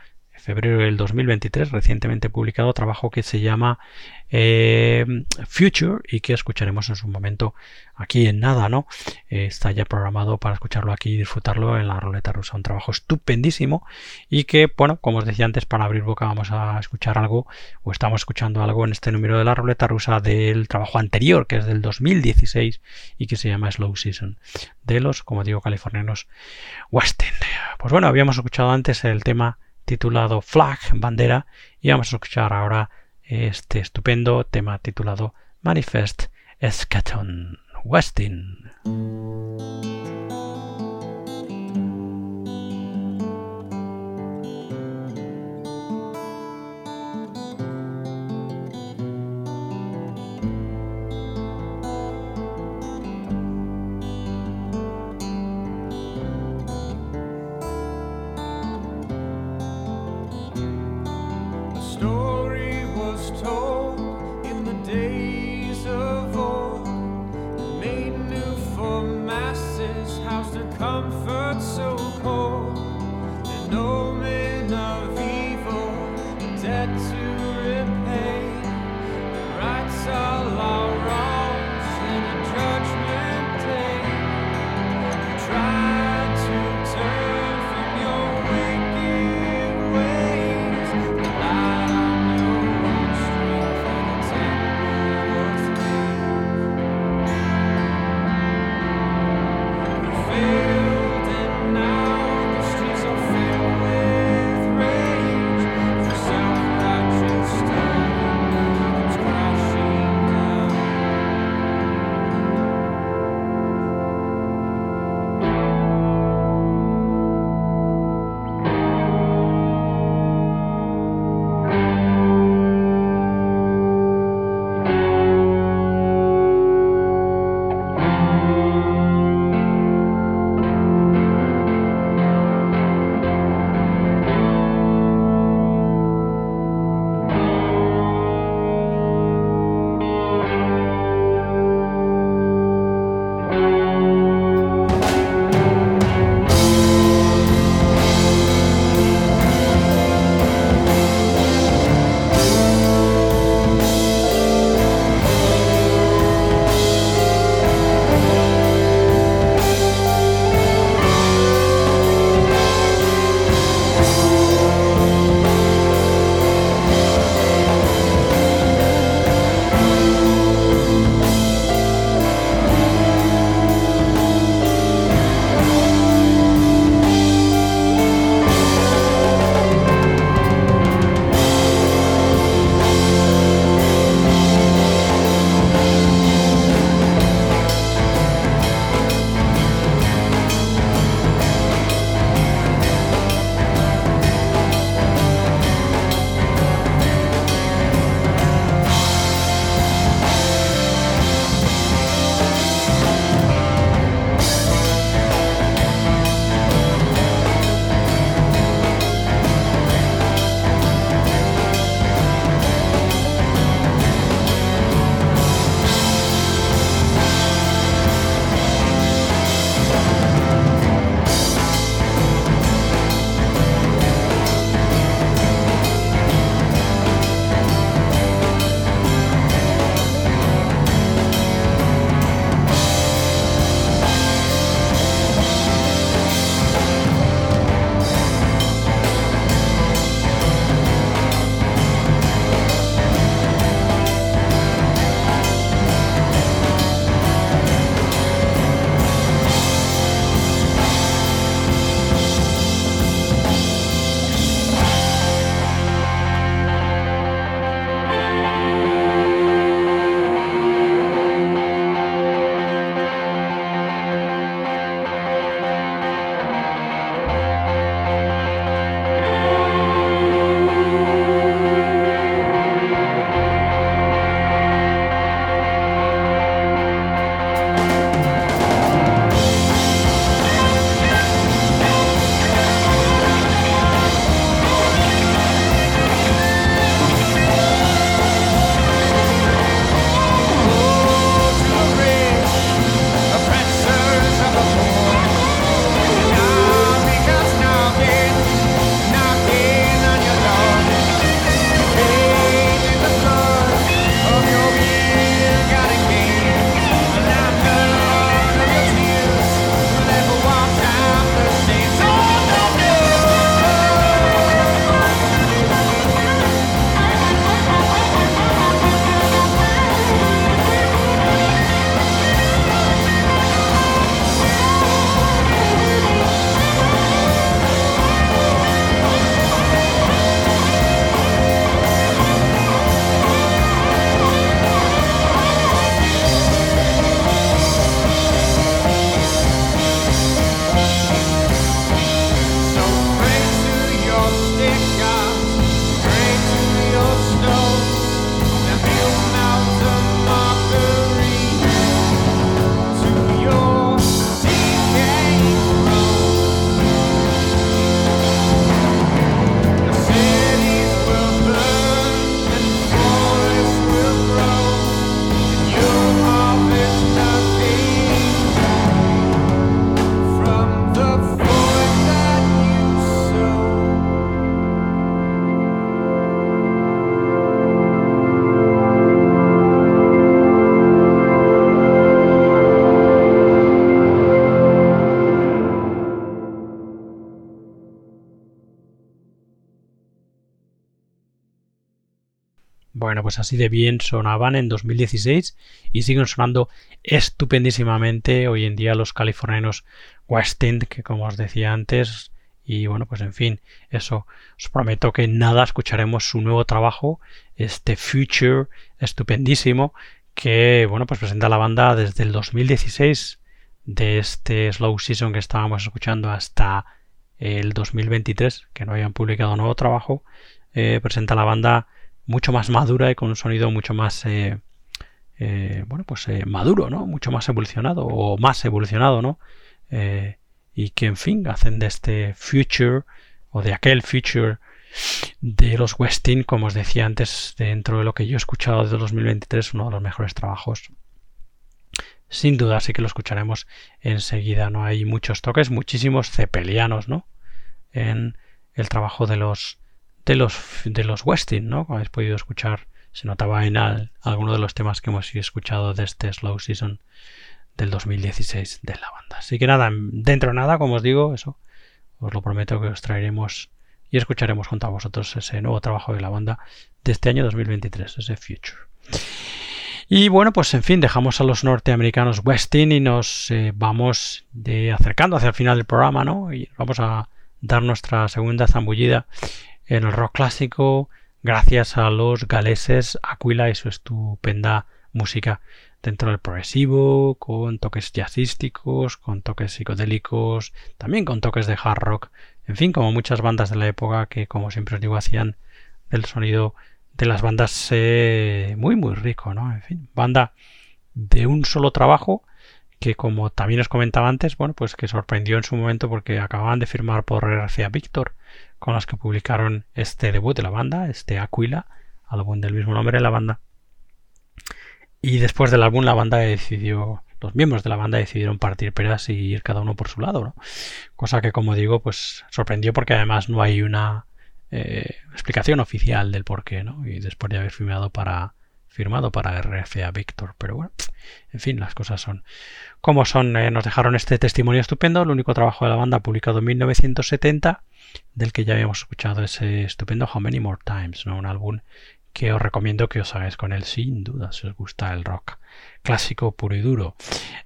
febrero del 2023, recientemente publicado trabajo que se llama eh, Future y que escucharemos en su momento aquí en nada, ¿no? Eh, está ya programado para escucharlo aquí y disfrutarlo en la ruleta rusa. Un trabajo estupendísimo y que, bueno, como os decía antes, para abrir boca vamos a escuchar algo o estamos escuchando algo en este número de la ruleta rusa del trabajo anterior, que es del 2016 y que se llama Slow Season, de los, como digo, californianos West End. Pues bueno, habíamos escuchado antes el tema titulado Flag, bandera, y vamos a escuchar ahora este estupendo tema titulado Manifest Eschaton Westin. so cold. And pues así de bien sonaban en 2016 y siguen sonando estupendísimamente hoy en día los californianos West End, que como os decía antes, y bueno, pues en fin, eso. Os prometo que nada escucharemos su nuevo trabajo, este Future estupendísimo, que bueno, pues presenta la banda desde el 2016 de este Slow Season que estábamos escuchando hasta el 2023, que no habían publicado nuevo trabajo, eh, presenta la banda mucho más madura y con un sonido mucho más eh, eh, bueno pues maduro, ¿no? Mucho más evolucionado o más evolucionado, ¿no? y que en fin hacen de este future o de aquel future de los Westin, como os decía antes, dentro de lo que yo he escuchado de 2023, uno de los mejores trabajos. Sin duda, sí que lo escucharemos enseguida, ¿no? Hay muchos toques, muchísimos cepelianos, ¿no? En el trabajo de los de los de los Westin, ¿no? Como habéis podido escuchar, se notaba en alguno de los temas que hemos escuchado de este Slow Season del 2016 de la banda. Así que nada, dentro de nada, como os digo, eso, os lo prometo que os traeremos y escucharemos junto a vosotros ese nuevo trabajo de la banda de este año 2023, ese Future. Y bueno, pues en fin, dejamos a los norteamericanos Westin y nos eh, vamos de acercando hacia el final del programa, ¿no? Y vamos a dar nuestra segunda zambullida en el rock clásico gracias a los galeses Aquila y su estupenda música dentro del progresivo, con toques jazzísticos, con toques psicodélicos, también con toques de hard rock, en fin, como muchas bandas de la época que, como siempre os digo, hacían del sonido de las bandas eh, muy, muy rico, ¿no? En fin, banda de un solo trabajo que, como también os comentaba antes, bueno, pues que sorprendió en su momento porque acababan de firmar por RCA Victor, con los que publicaron este debut de la banda, este Aquila, álbum del mismo nombre de la banda y después del álbum la banda decidió, los miembros de la banda decidieron partir peras y ir cada uno por su lado, ¿no? Cosa que como digo, pues sorprendió porque además no hay una eh, explicación oficial del por qué, ¿no? Y después de haber firmado para firmado para RFA Victor, pero bueno, en fin, las cosas son como son. Eh, nos dejaron este testimonio estupendo, el único trabajo de la banda publicado en 1970, del que ya habíamos escuchado ese estupendo How Many More Times, ¿no? Un álbum que os recomiendo que os hagáis con él sin duda si os gusta el rock clásico puro y duro.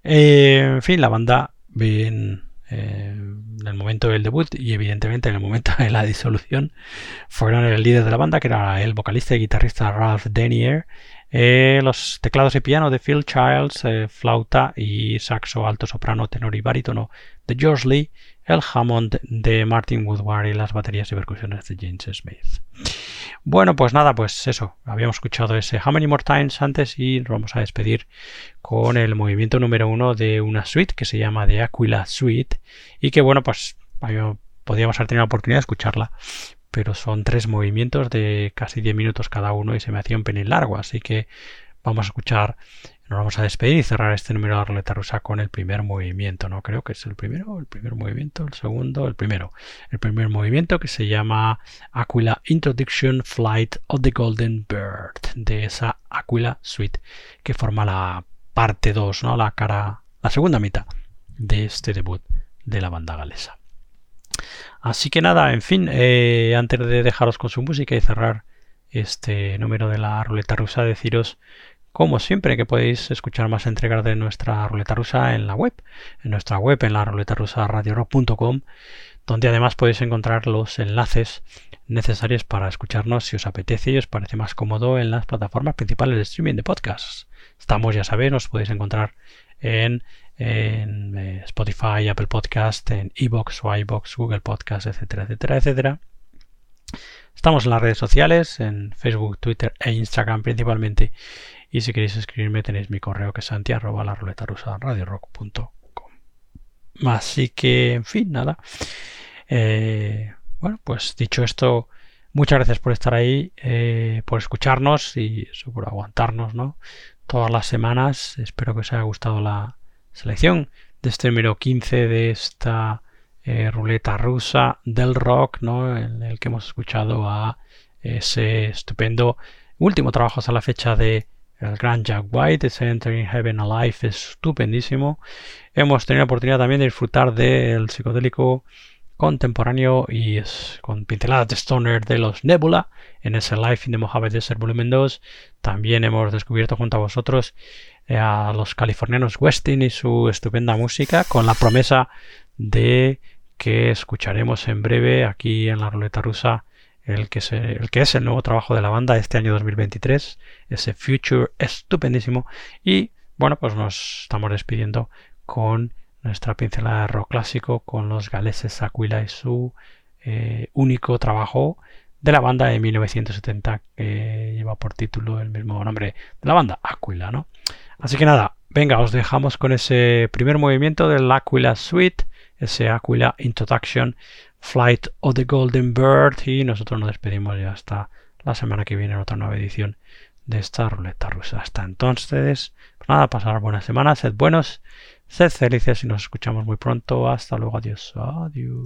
Eh, en fin, la banda bien eh, en el momento del debut y evidentemente en el momento de la disolución fueron el líder de la banda que era el vocalista y guitarrista Ralph Denier eh, los teclados y piano de Phil Childs, flauta y saxo alto, soprano, tenor y barítono de George Lee, el Hammond de Martin Woodward y las baterías y percusiones de James Smith. Bueno, pues nada, pues eso, habíamos escuchado ese How Many More Times antes y nos vamos a despedir con el movimiento número uno de una suite que se llama The Aquila Suite y que bueno, pues podríamos haber tenido la oportunidad de escucharla, pero son tres movimientos de casi 10 minutos cada uno y se me hacía un pelín largo, así que vamos a escuchar nos vamos a despedir y cerrar este número de la ruleta rusa con el primer movimiento, ¿no? Creo que es el primero, el primer movimiento, el segundo, el primero. El primer movimiento que se llama Aquila Introduction Flight of the Golden Bird, de esa Aquila Suite, que forma la parte 2, ¿no? La cara, la segunda mitad de este debut de la banda galesa. Así que nada, en fin, eh, antes de dejaros con su música y cerrar este número de la ruleta rusa, deciros como siempre que podéis escuchar más entregas de nuestra ruleta rusa en la web, en nuestra web en la ruleta rusa donde además podéis encontrar los enlaces necesarios para escucharnos si os apetece y os parece más cómodo en las plataformas principales de streaming de podcasts. Estamos, ya sabéis, nos podéis encontrar en, eh, Spotify, Apple Podcast, en Evox o Google Podcast, etcétera, etcétera, etcétera. Estamos en las redes sociales, en Facebook, Twitter e Instagram principalmente. Y si queréis escribirme tenéis mi correo que es santi arroba la Así que, en fin, nada. Eh, bueno, pues dicho esto, muchas gracias por estar ahí, eh, por escucharnos y por aguantarnos, ¿no? Todas las semanas. Espero que os haya gustado la selección de este número 15 de esta eh, ruleta rusa del rock, ¿no? En el que hemos escuchado a ese estupendo último trabajo hasta la fecha de el gran Jack White, ese Entering Heaven Alive es estupendísimo. Hemos tenido la oportunidad también de disfrutar del psicodélico contemporáneo y es con pinceladas de stoner de los Nebula en ese Life in the Mojave Desert Volumen 2. También hemos descubierto junto a vosotros a los californianos Westin y su estupenda música con la promesa de que escucharemos en breve aquí en la ruleta rusa el que, el que es el nuevo trabajo de la banda este año 2023, ese Future estupendísimo. Y bueno, pues nos estamos despidiendo con nuestra pincelada de rock clásico, con los galeses Aquila y su eh, único trabajo de la banda de 1970 que lleva por título el mismo nombre de la banda, Aquila, ¿no? Así que nada, venga, os dejamos con ese primer movimiento del Aquila Suite, ese Aquila Introduction Flight of the Golden Bird y nosotros nos despedimos ya hasta la semana que viene en otra nueva edición de esta ruleta rusa. Hasta entonces, pues nada, pasar buenas semanas, sed buenos, sed felices y nos escuchamos muy pronto. Hasta luego, adiós. Adiós.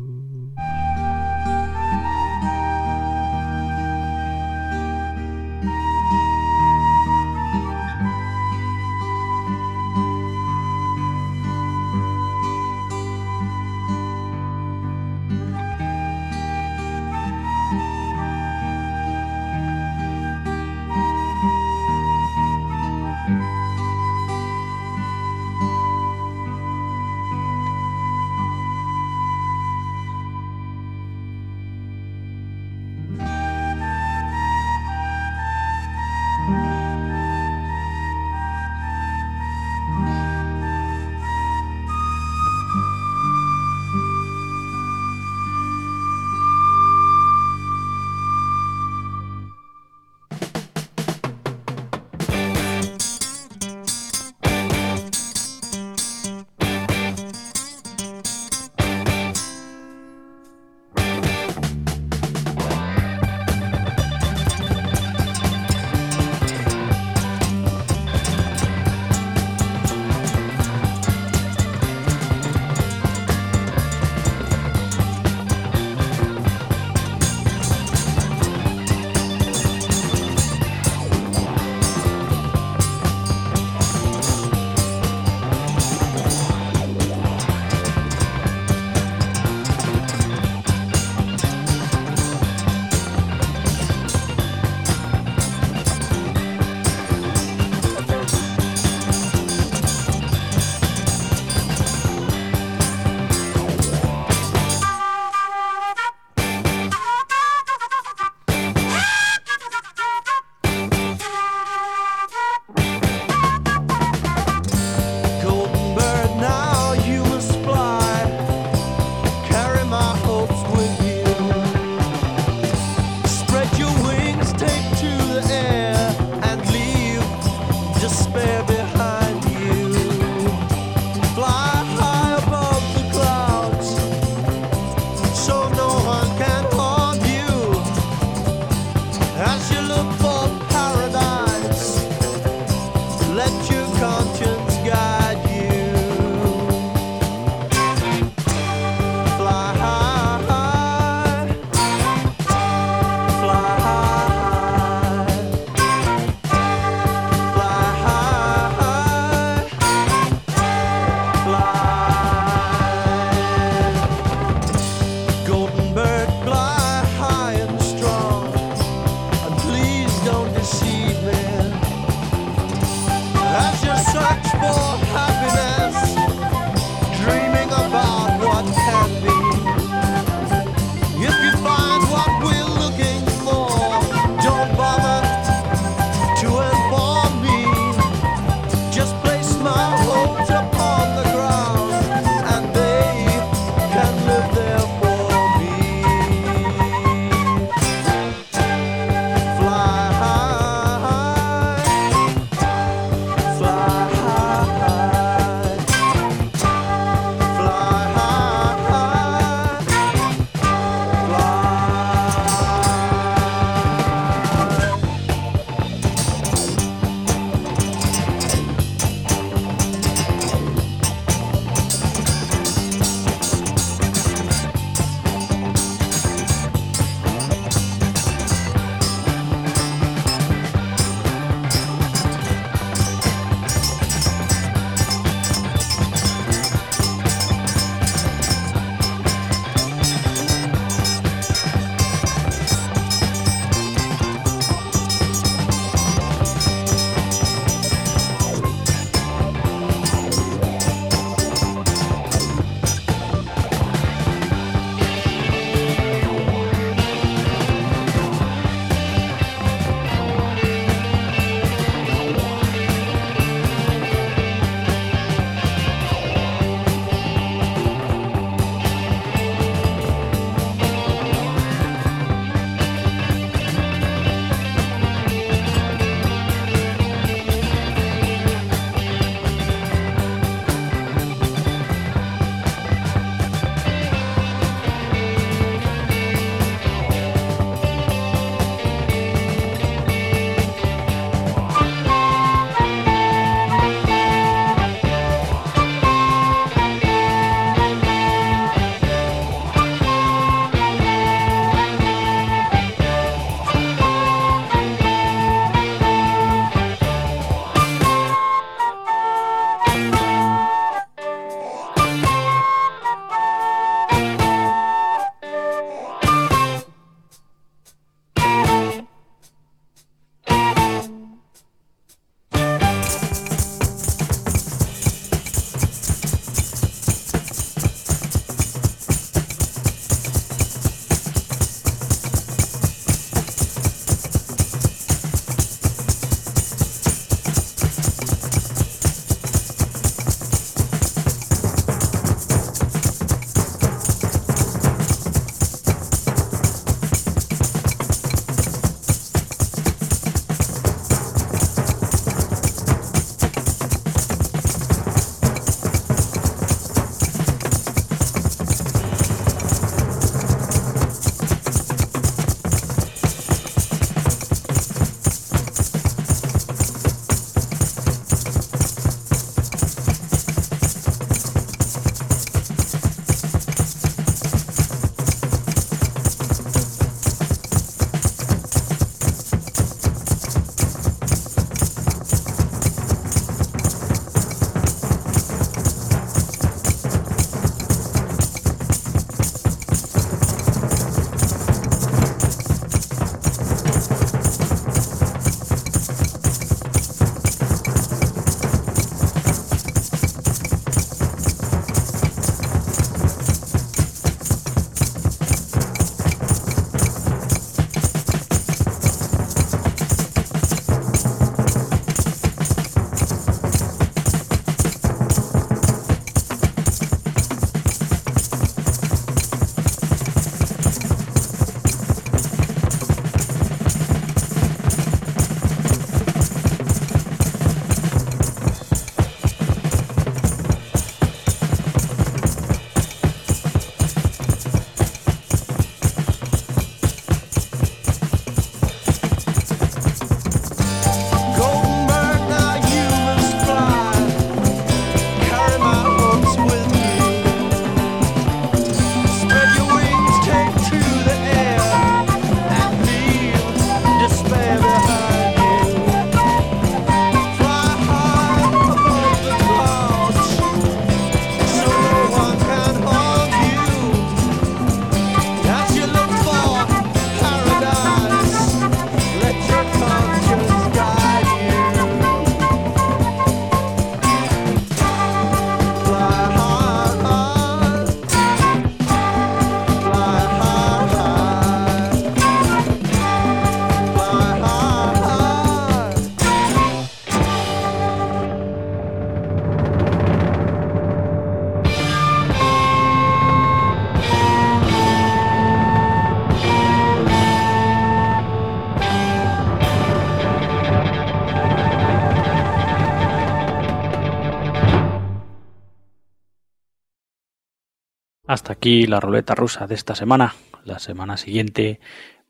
Aquí la ruleta rusa de esta semana. La semana siguiente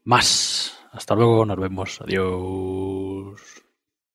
más. Hasta luego, nos vemos. Adiós.